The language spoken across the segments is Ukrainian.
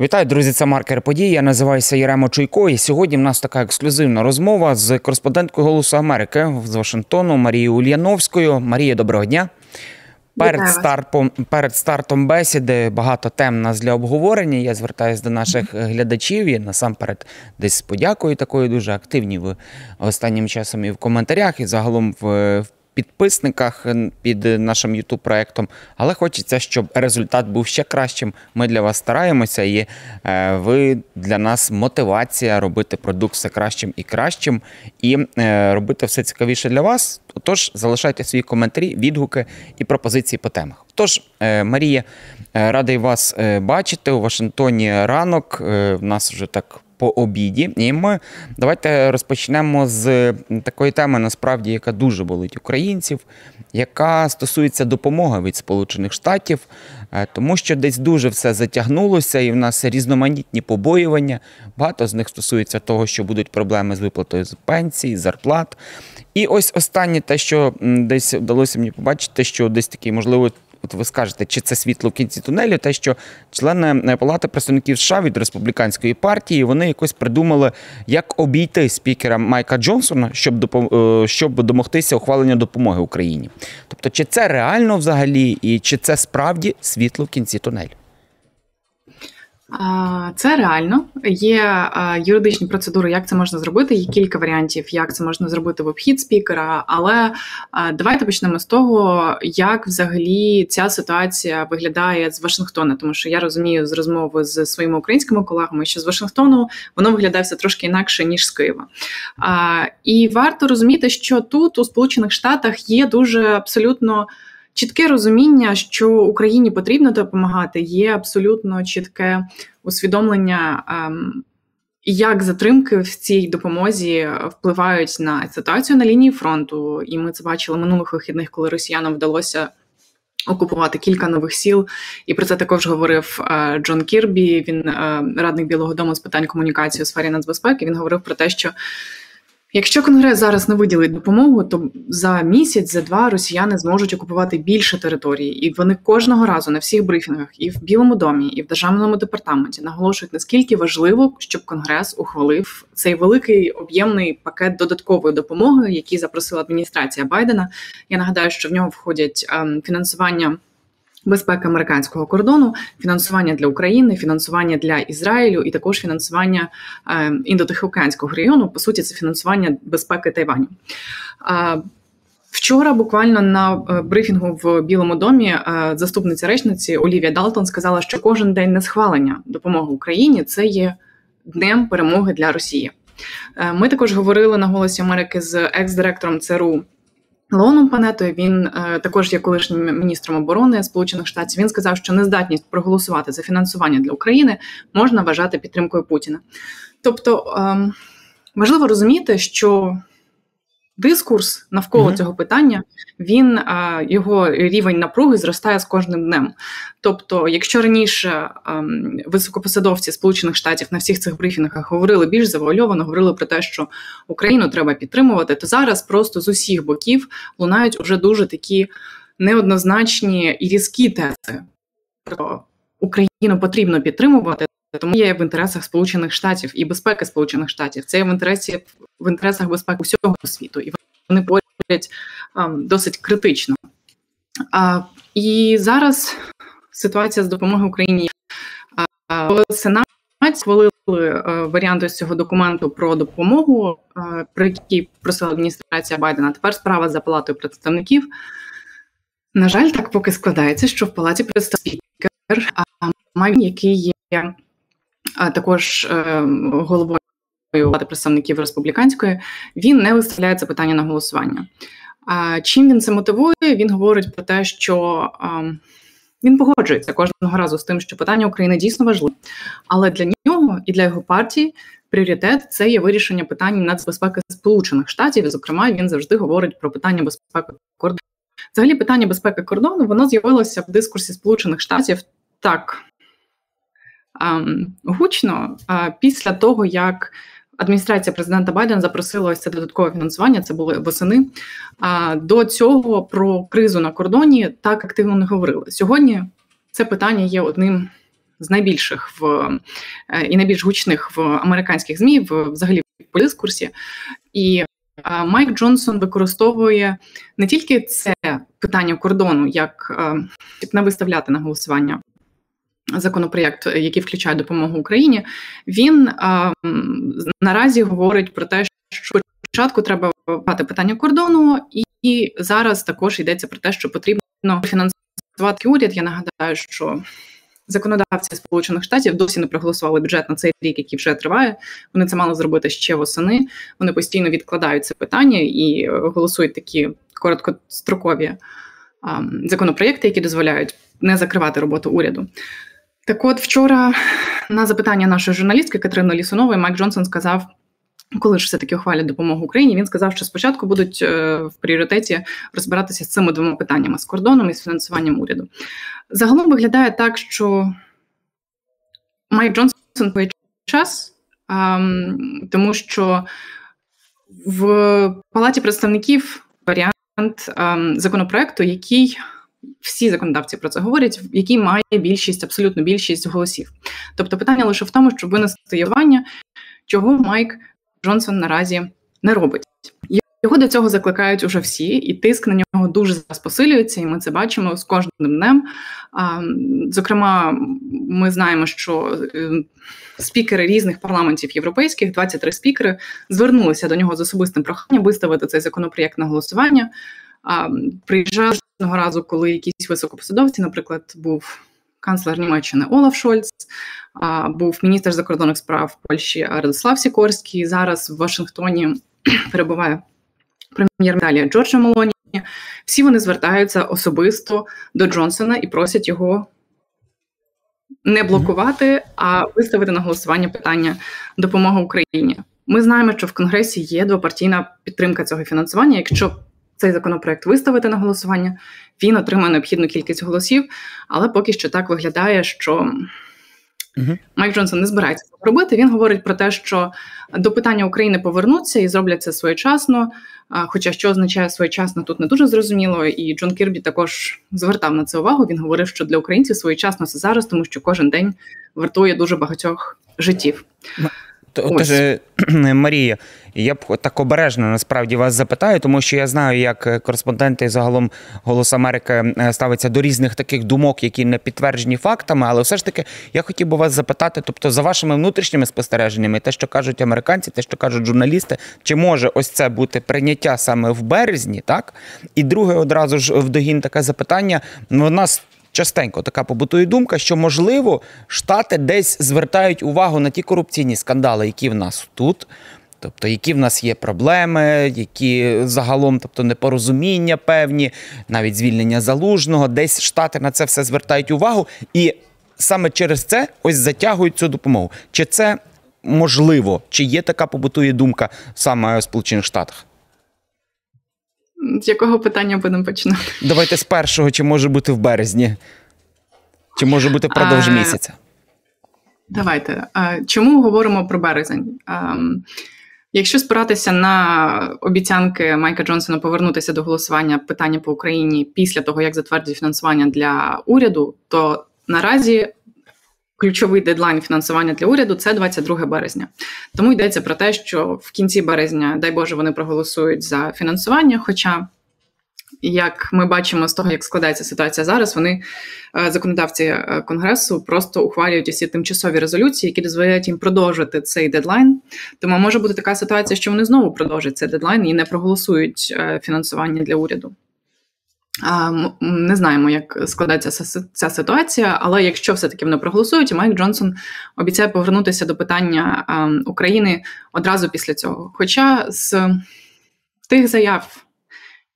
Вітаю, друзі! Це маркер подій. Я називаюся Єремо Чуйко. І сьогодні в нас така ексклюзивна розмова з кореспонденткою Голосу Америки з Вашингтону Марією Ульяновською. Марія, доброго дня. Перед стартом перед стартом бесіди багато тем нас для обговорення. Я звертаюся до наших глядачів і насамперед десь з подякою такою дуже активні ви останнім часом і в коментарях, і загалом в підписниках під нашим youtube проектом але хочеться, щоб результат був ще кращим. Ми для вас стараємося, і е, ви для нас мотивація робити продукт все кращим і кращим, і е, робити все цікавіше для вас. Тож залишайте свої коментарі, відгуки і пропозиції по темах. Тож, е, Марія, радий вас бачити у Вашингтоні ранок. В нас вже так по обіді. І ми давайте розпочнемо з такої теми, насправді, яка дуже болить українців, яка стосується допомоги від Сполучених Штатів, е, тому що десь дуже все затягнулося, і в нас різноманітні побоювання. Багато з них стосується того, що будуть проблеми з виплатою з пенсій, зарплат. І ось останнє те, що десь вдалося мені побачити, що десь такий, можливо, От ви скажете, чи це світло в кінці тунелю, те, що члени е, Палати представників США від республіканської партії вони якось придумали, як обійти спікера Майка Джонсона, щоб е, щоб домогтися ухвалення допомоги Україні. Тобто, чи це реально взагалі, і чи це справді світло в кінці тунелю? Це реально. Є юридичні процедури, як це можна зробити. Є кілька варіантів, як це можна зробити в обхід спікера. Але давайте почнемо з того, як взагалі ця ситуація виглядає з Вашингтона, тому що я розумію з розмови з своїми українськими колегами, що з Вашингтону воно виглядає все трошки інакше ніж з Києва. І варто розуміти, що тут у Сполучених Штатах є дуже абсолютно. Чітке розуміння, що Україні потрібно допомагати, є абсолютно чітке усвідомлення, ем, як затримки в цій допомозі впливають на ситуацію на лінії фронту. І ми це бачили минулих вихідних, коли росіянам вдалося. Окупувати кілька нових сіл, і про це також говорив е, Джон Кірбі. Він е, радник Білого Дому з питань комунікації у сфері нацбезпеки. Він говорив про те, що Якщо Конгрес зараз не виділить допомогу, то за місяць, за два росіяни зможуть окупувати більше території, і вони кожного разу на всіх брифінгах, і в Білому домі, і в державному департаменті наголошують наскільки важливо, щоб Конгрес ухвалив цей великий об'ємний пакет додаткової допомоги, який запросила адміністрація Байдена. Я нагадаю, що в нього входять ем, фінансування безпеки американського кордону, фінансування для України, фінансування для Ізраїлю і також фінансування е, індотихоокеанського регіону. По суті, це фінансування безпеки Тайваню. Вчора буквально на е, брифінгу в Білому домі е, заступниця речниці Олівія Далтон сказала, що кожен день несхвалення допомоги Україні це є днем перемоги для Росії. Ми також говорили на голосі Америки з екс-директором ЦРУ Лоном Панетою він е, також є колишнім міністром оборони Сполучених Штатів. Він сказав, що нездатність проголосувати за фінансування для України можна вважати підтримкою Путіна. Тобто е, важливо розуміти, що дискурс навколо mm-hmm. цього питання він його рівень напруги зростає з кожним днем. Тобто, якщо раніше ем, високопосадовці Сполучених Штатів на всіх цих брифінгах говорили більш завуальовано, говорили про те, що Україну треба підтримувати, то зараз просто з усіх боків лунають уже дуже такі неоднозначні і різкі тези. Про Україну потрібно підтримувати. Тому є в інтересах Сполучених Штатів і безпеки Сполучених Штатів. Це є в інтересі в інтересах безпеки усього світу, і вони порять досить критично. А, І зараз ситуація з допомогою Україні в Сенаті схвалили варіанти з цього документу про допомогу, про який просила адміністрація Байдена. Тепер справа за палатою представників. На жаль, так поки складається, що в палаті представників Мавін, який є також е, головою влади представників республіканської, він не виставляє це питання на голосування. А чим він це мотивує? Він говорить про те, що він погоджується кожного разу з тим, що питання України дійсно важливе, але для нього і для його партії пріоритет це є вирішення питань нацбезпеки Сполучених Штатів. Зокрема, він завжди говорить про питання безпеки кордону. Взагалі, питання безпеки кордону воно з'явилося в дискурсі Сполучених Штатів так гучно е, після того, як адміністрація президента Байдена запросила ось це додаткове фінансування. Це були восени. А до цього про кризу на кордоні так активно не говорили. Сьогодні це питання є одним з найбільших в і найбільш гучних в американських змі, в взагалі в дискурсі. І Майк Джонсон використовує не тільки це питання кордону, як не виставляти на голосування законопроєкт, який включає допомогу Україні. Він наразі говорить про те, що спочатку треба вивати питання кордону, і зараз також йдеться про те, що потрібно фінансувати уряд. Я нагадаю, що законодавці Сполучених Штатів досі не проголосували бюджет на цей рік, який вже триває. Вони це мали зробити ще восени. Вони постійно відкладають це питання і е, голосують такі короткострокові законопроєкти, які дозволяють не закривати роботу уряду. Так, от вчора на запитання нашої журналістки Катерини Лісунової Майк Джонсон сказав. Коли ж все таки ухвалять допомогу Україні, він сказав, що спочатку будуть е, в пріоритеті розбиратися з цими двома питаннями з кордоном і з фінансуванням уряду. Загалом виглядає так, що Майк Джонсон твій час, тому що в Палаті представників варіант законопроекту, який всі законодавці про це говорять, який має більшість, абсолютно більшість голосів. Тобто питання лише в тому, щоб винести явання, чого Майк Джонсон наразі не робить. Його до цього закликають уже всі, і тиск на нього дуже зараз посилюється, і ми це бачимо з кожним днем. Зокрема, ми знаємо, що е, спікери різних парламентів європейських, 23 спікери, звернулися до нього з особистим проханням виставити цей законопроєкт на голосування. Приїжджав одного разу, коли якісь високопосадовці, наприклад, був канцлер Німеччини Олаф Шольц, був міністр закордонних справ Польщі Радослав Сікорський. Зараз в Вашингтоні перебуває прем'єр Італія Джорджа Молоні. Всі вони звертаються особисто до Джонсона і просять його не блокувати, а виставити на голосування питання допомоги Україні. Ми знаємо, що в Конгресі є двопартійна підтримка цього фінансування. Якщо цей законопроект виставити на голосування, він отримає необхідну кількість голосів, але поки що так виглядає, що Угу. Майк Джонсон не збирається це робити. Він говорить про те, що до питання України повернуться і зроблять це своєчасно. Хоча що означає своєчасно, тут не дуже зрозуміло. І Джон Кірбі також звертав на це увагу. Він говорив, що для українців своєчасно це зараз, тому що кожен день вартує дуже багатьох життів. Тож, Марія, я б так обережно насправді вас запитаю, тому що я знаю, як кореспонденти загалом Голос Америки е, ставиться до різних таких думок, які не підтверджені фактами. Але все ж таки я хотів би вас запитати, тобто, за вашими внутрішніми спостереженнями, те, що кажуть американці, те, що кажуть журналісти, чи може ось це бути прийняття саме в березні, так? І друге, одразу ж в догін таке запитання. Ну, у нас частенько така побутує думка, що можливо штати десь звертають увагу на ті корупційні скандали, які в нас тут. Тобто, які в нас є проблеми, які загалом, тобто непорозуміння певні, навіть звільнення залужного, десь штати на це все звертають увагу, і саме через це ось затягують цю допомогу. Чи це можливо, чи є така побутує думка саме у Сполучених Штатах? З якого питання будемо починати? Давайте з першого, чи може бути в березні, чи може бути впродовж місяця? Давайте. Чому говоримо про березень? Якщо спиратися на обіцянки Майка Джонсона повернутися до голосування питання по Україні після того, як затвердить фінансування для уряду, то наразі ключовий дедлайн фінансування для уряду це 22 березня. Тому йдеться про те, що в кінці березня, дай Боже, вони проголосують за фінансування. Хоча, як ми бачимо з того, як складається ситуація зараз, вони е, законодавці е, конгресу просто ухвалюють усі тимчасові резолюції, які дозволяють їм продовжити цей дедлайн. Тому може бути така ситуація, що вони знову продовжать цей дедлайн і не проголосують е, фінансування для уряду. Не знаємо, як складається ця ситуація, але якщо все-таки вони проголосують, Майк Джонсон обіцяє повернутися до питання України одразу після цього. Хоча з тих заяв,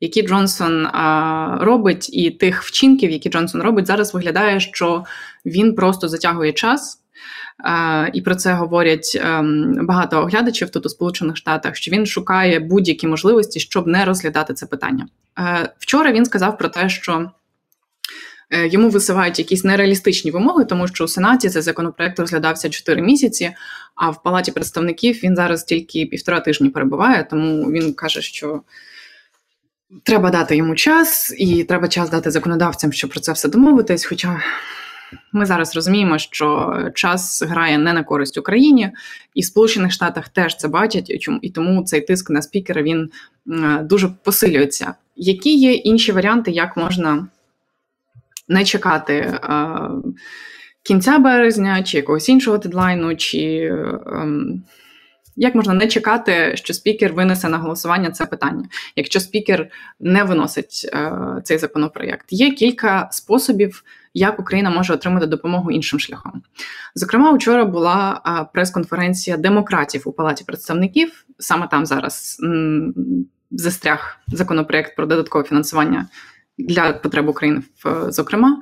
які Джонсон робить, і тих вчинків, які Джонсон робить, зараз виглядає, що він просто затягує час. І про це говорять ем, багато оглядачів тут у Сполучених Штатах, що він шукає будь-які можливості, щоб не розглядати це питання. Е, вчора він сказав про те, що е, йому висувають якісь нереалістичні вимоги, тому що у Сенаті цей законопроект розглядався 4 місяці, а в Палаті представників він зараз тільки півтора тижні перебуває, тому він каже, що. Треба дати йому час, і треба час дати законодавцям, щоб про це все домовитись. Хоча ми зараз розуміємо, що час грає не на користь Україні, і в Сполучених Штатах теж це бачать, і тому цей тиск на спікера він дуже посилюється. Які є інші варіанти, як можна не чекати кінця березня, чи якогось іншого дедлайну, чи ем, як можна не чекати, що спікер винесе на голосування це питання, якщо спікер не виносить е, цей законопроєкт? Є кілька способів, як Україна може отримати допомогу іншим шляхом. Зокрема, вчора була е, прес-конференція демократів у Палаті представників. Саме там зараз м, застряг законопроєкт про додаткове фінансування для потреб України, зокрема.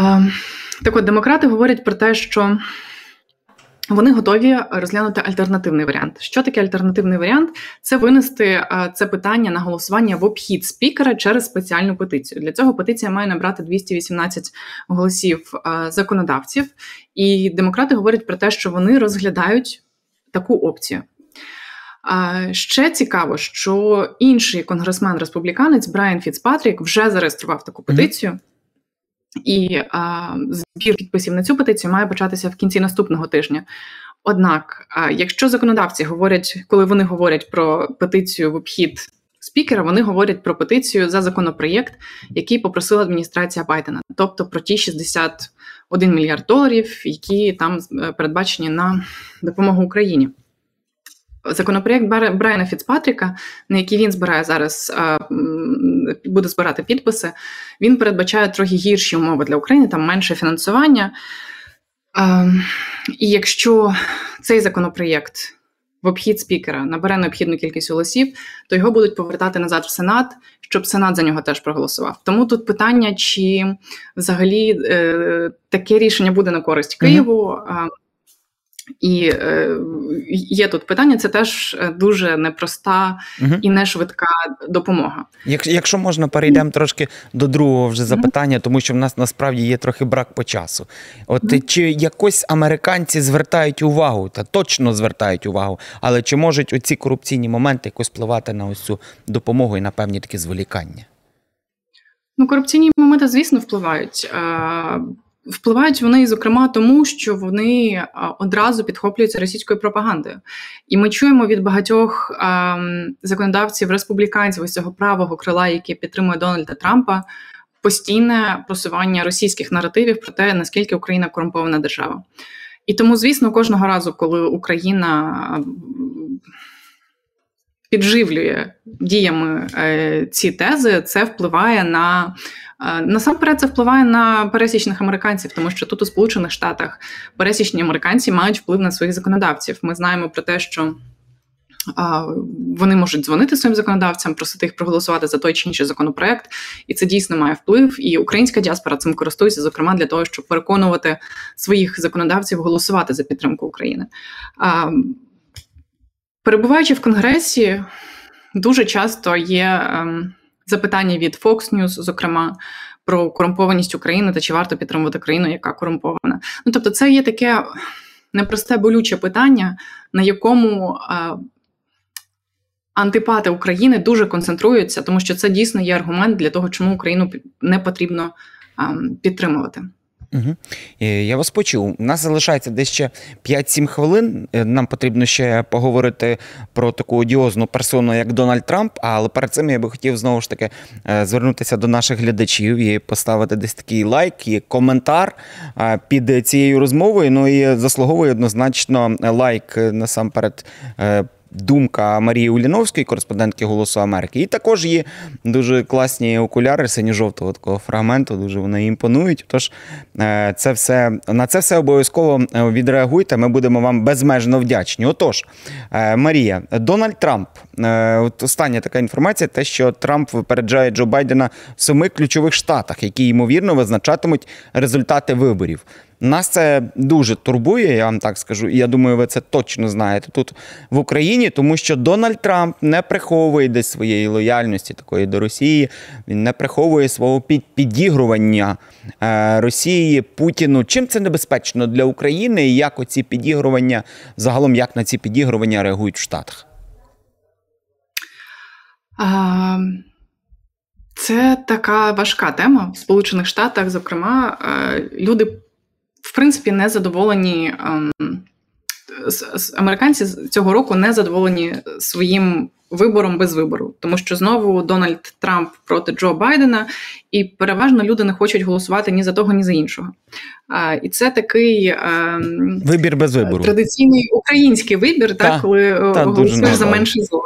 Е, так от демократи говорять про те, що вони готові розглянути альтернативний варіант. Що таке альтернативний варіант? Це винести е, це питання на голосування в обхід спікера через спеціальну петицію. Для цього петиція має набрати 218 голосів е, законодавців, і демократи говорять про те, що вони розглядають таку опцію. Ще цікаво, що інший конгресмен-республіканець Брайан Фіцпатрік вже зареєстрував таку петицію. І а, збір підписів на цю петицію має початися в кінці наступного тижня. Однак, а, якщо законодавці говорять, коли вони говорять про петицію в обхід спікера, вони говорять про петицію за законопроєкт, який попросила адміністрація Байдена, тобто про ті 61 мільярд доларів, які там е, передбачені на допомогу Україні. Законопроєкт Брайана Фіцпатріка, на який він збирає зараз, буде збирати підписи, він передбачає трохи гірші умови для України, там менше фінансування. І якщо цей законопроєкт в обхід спікера набере необхідну кількість голосів, то його будуть повертати назад в Сенат, щоб Сенат за нього теж проголосував. Тому тут питання, чи взагалі е, таке рішення буде на користь Києву. Mm-hmm. І е, є тут питання, це теж е, дуже непроста угу. і не швидка допомога. Як, якщо можна, перейдемо трошки до другого вже запитання, тому що в нас насправді є трохи брак по часу. От угу. чи якось американці звертають увагу, та точно звертають увагу, але чи можуть оці корупційні моменти якось впливати на ось цю допомогу і на певні такі зволікання? Ну, корупційні моменти, звісно, впливають. Впливають вони, зокрема, тому що вони одразу підхоплюються російською пропагандою. І ми чуємо від багатьох а, законодавців республіканців ось цього правого крила, яке підтримує Дональда Трампа, постійне просування російських наративів про те, наскільки Україна корумпована держава. І тому, звісно, кожного разу, коли Україна підживлює діями е, ці тези, це впливає на Насамперед це впливає на пересічних американців, тому що тут у Сполучених Штатах пересічні американці мають вплив на своїх законодавців. Ми знаємо про те, що вони можуть дзвонити своїм законодавцям, просити їх проголосувати за той чи інший законопроект, і це дійсно має вплив. І українська діаспора цим користується, зокрема для того, щоб переконувати своїх законодавців голосувати за підтримку України. Перебуваючи в Конгресі, дуже часто є. Ем, запитання від Fox News, зокрема, про корумпованість України та чи варто підтримувати країну, яка корумпована. Ну тобто, це є таке непросте болюче питання, на якому е, антипати України дуже концентруються, тому що це дійсно є аргумент для того, чому Україну не потрібно е, підтримувати. Угу. Я вас почув. У нас залишається десь ще 5-7 хвилин. Е, нам потрібно ще поговорити про таку одіозну персону, як Дональд Трамп. Але перед цим я би хотів знову ж таки е, звернутися до наших глядачів і поставити десь такий лайк і коментар під цією розмовою. Ну і заслуговує однозначно лайк насамперед думка Марії Уліновської, кореспондентки Голосу Америки. І також є дуже класні окуляри синьо-жовтого такого фрагменту. Дуже вони імпонують. Тож е, це все на це все обов'язково е, відреагуйте. Ми будемо вам безмежно вдячні. Отож, е, Марія, Дональд Трамп. От Остання така інформація: те, що Трамп випереджає Джо Байдена в семи ключових штатах, які ймовірно визначатимуть результати виборів. Нас це дуже турбує, я вам так скажу, і я думаю, ви це точно знаєте тут в Україні, тому що Дональд Трамп не приховує десь своєї лояльності такої до Росії, він не приховує свого підігрування е, Росії Путіну. Чим це небезпечно для України і як оці підігрування загалом як на ці підігрування реагують в Штатах? Це така важка тема в Сполучених Штатах. Зокрема, люди в принципі не задоволені. Ем, американці цього року не задоволені своїм вибором без вибору, тому що знову Дональд Трамп проти Джо Байдена, і переважно люди не хочуть голосувати ні за того, ні за іншого. А, І це такий а, вибір без вибору. Традиційний український вибір, та, так, коли е, та, голосуєш за менше зло.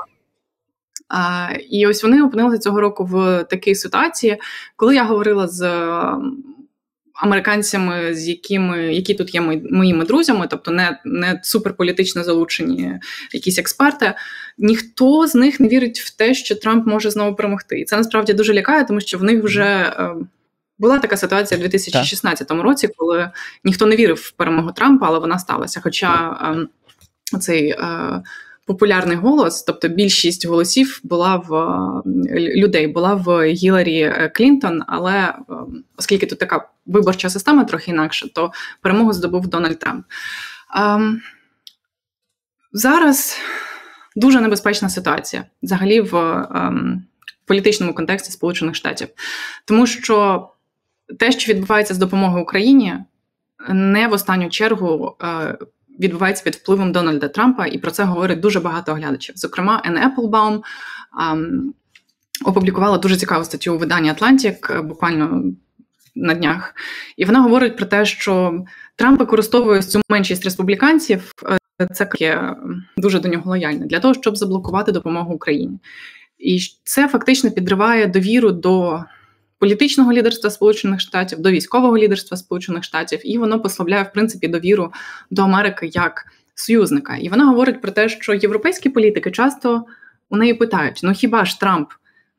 А, І ось вони опинилися цього року в такій ситуації, коли я говорила з американцями, з якими які тут є моїми друзями, тобто не не суперполітично залучені якісь експерти, ніхто з них не вірить в те, що Трамп може знову перемогти. І це насправді дуже лякає, тому що в них вже. Е, була така ситуація в 2016 так. році, коли ніхто не вірив в перемогу Трампа, але вона сталася. Хоча е, цей е, популярний голос, тобто більшість голосів була в людей, була в Гіларі е, Клінтон, але е, оскільки тут така виборча система трохи інакша, то перемогу здобув Дональд Трамп. Ем, зараз дуже небезпечна ситуація взагалі в ем, політичному контексті Сполучених Штатів, тому що те, що відбувається з допомогою Україні, не в останню чергу е, відбувається під впливом Дональда Трампа, і про це говорить дуже багато оглядачів. Зокрема, Ен Еплбаум опублікувала дуже цікаву статтю у виданні Атлантик е, буквально на днях, і вона говорить про те, що Трамп використовує цю меншість республіканців. Е, це є дуже до нього лояльне для того, щоб заблокувати допомогу Україні, і це фактично підриває довіру до політичного лідерства Сполучених Штатів до військового лідерства Сполучених Штатів, і воно послабляє в принципі довіру до Америки як союзника. І вона говорить про те, що європейські політики часто у неї питають: ну хіба ж Трамп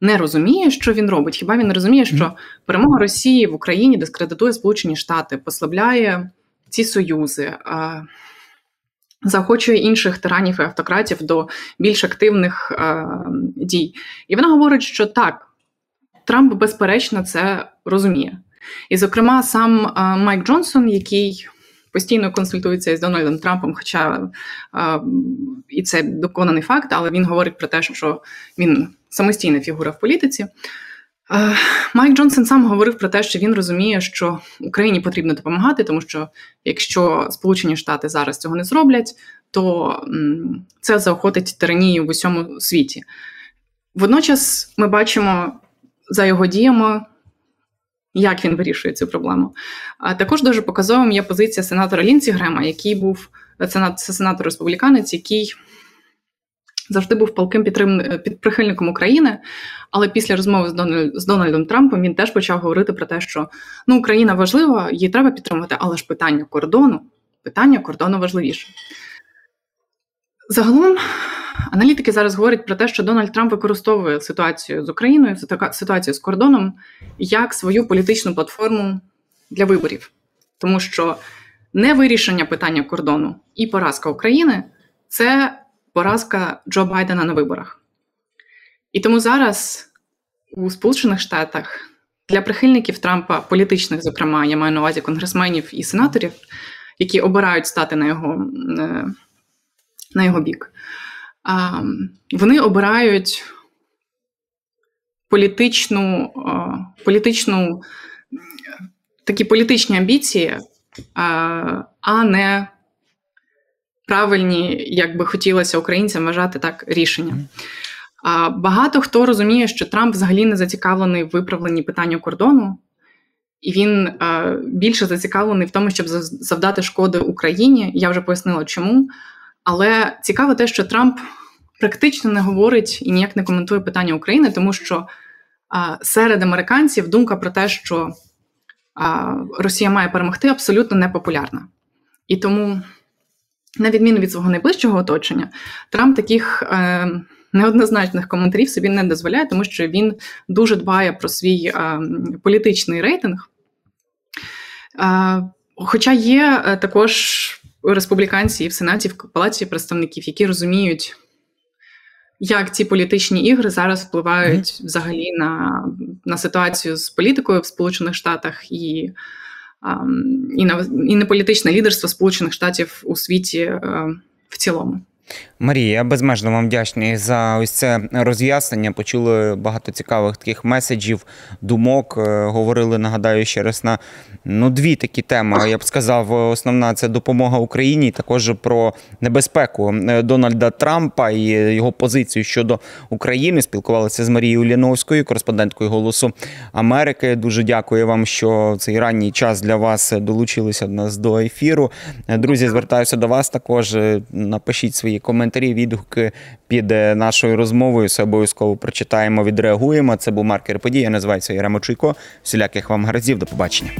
не розуміє, що він робить? Хіба він не розуміє, що перемога Росії в Україні дискредитує Сполучені Штати, послабляє ці союзи? Заохочує інших тиранів і автократів до більш активних е, дій. І вона говорить, що так, Трамп, безперечно, це розуміє. І, зокрема, сам Майк Джонсон, який постійно консультується із Дональдом Трампом, хоча і це доконаний факт, але він говорить про те, що він самостійна фігура в політиці. Майк Джонсон сам говорив про те, що він розуміє, що Україні потрібно допомагати, тому що якщо Сполучені Штати зараз цього не зроблять, то це заохотить тиранію в усьому світі. Водночас ми бачимо за його діями, як він вирішує цю проблему. А також дуже показовим є позиція сенатора Лінці Грема, який був сенатор республіканець, який завжди був палким підтрим... прихильником України. Але після розмови з, Дональд... з Дональдом Трампом він теж почав говорити про те, що ну, Україна важлива, її треба підтримувати, але ж питання кордону, питання кордону важливіше. Загалом Аналітики зараз говорять про те, що Дональд Трамп використовує ситуацію з Україною, ситуацію з кордоном як свою політичну платформу для виборів, тому що не вирішення питання кордону і поразка України це поразка Джо Байдена на виборах. І тому зараз у Сполучених Штатах для прихильників Трампа, політичних, зокрема, я маю на увазі конгресменів і сенаторів, які обирають стати на його, е, на його бік вони обирають політичну, політичну такі політичні амбіції, а не правильні, як би хотілося українцям вважати так, рішення. Багато хто розуміє, що Трамп взагалі не зацікавлений в виправленні питання кордону, і він більше зацікавлений в тому, щоб завдати шкоди Україні. Я вже пояснила, чому. Але цікаво те, що Трамп практично не говорить і ніяк не коментує питання України, тому що а, серед американців думка про те, що а, Росія має перемогти, абсолютно непопулярна. І тому, на відміну від свого найближчого оточення, Трамп таких е, неоднозначних коментарів собі не дозволяє, тому що він дуже дбає про свій е, політичний рейтинг. Е, Хоча є е, також республіканці і в Сенаті, в Палаті представників, які розуміють, як ці політичні ігри зараз впливають mm-hmm. взагалі на на ситуацію з політикою в Сполучених Штатах і і на і на політичне лідерство Сполучених Штатів у світі е, в цілому. Марія, я безмежно вам вдячний за ось це роз'яснення. Почули багато цікавих таких меседжів, думок. Е, Говорили, нагадаю, ще раз на ну, дві такі теми. Я б сказав, основна це допомога Україні, також про небезпеку е, Дональда Трампа і його позицію щодо України. Спілкувалися з Марією Уляновською, кореспонденткою Голосу Америки. Дуже дякую вам, що цей ранній час для вас долучилися до нас до ефіру. Е, Друзі, звертаюся до вас також. Напишіть свої коментарі, відгуки під е, нашою розмовою. Все обов'язково прочитаємо, відреагуємо. Це був маркер події. Я називаюся Яремо Чуйко. Всіляких вам гаразів. До побачення.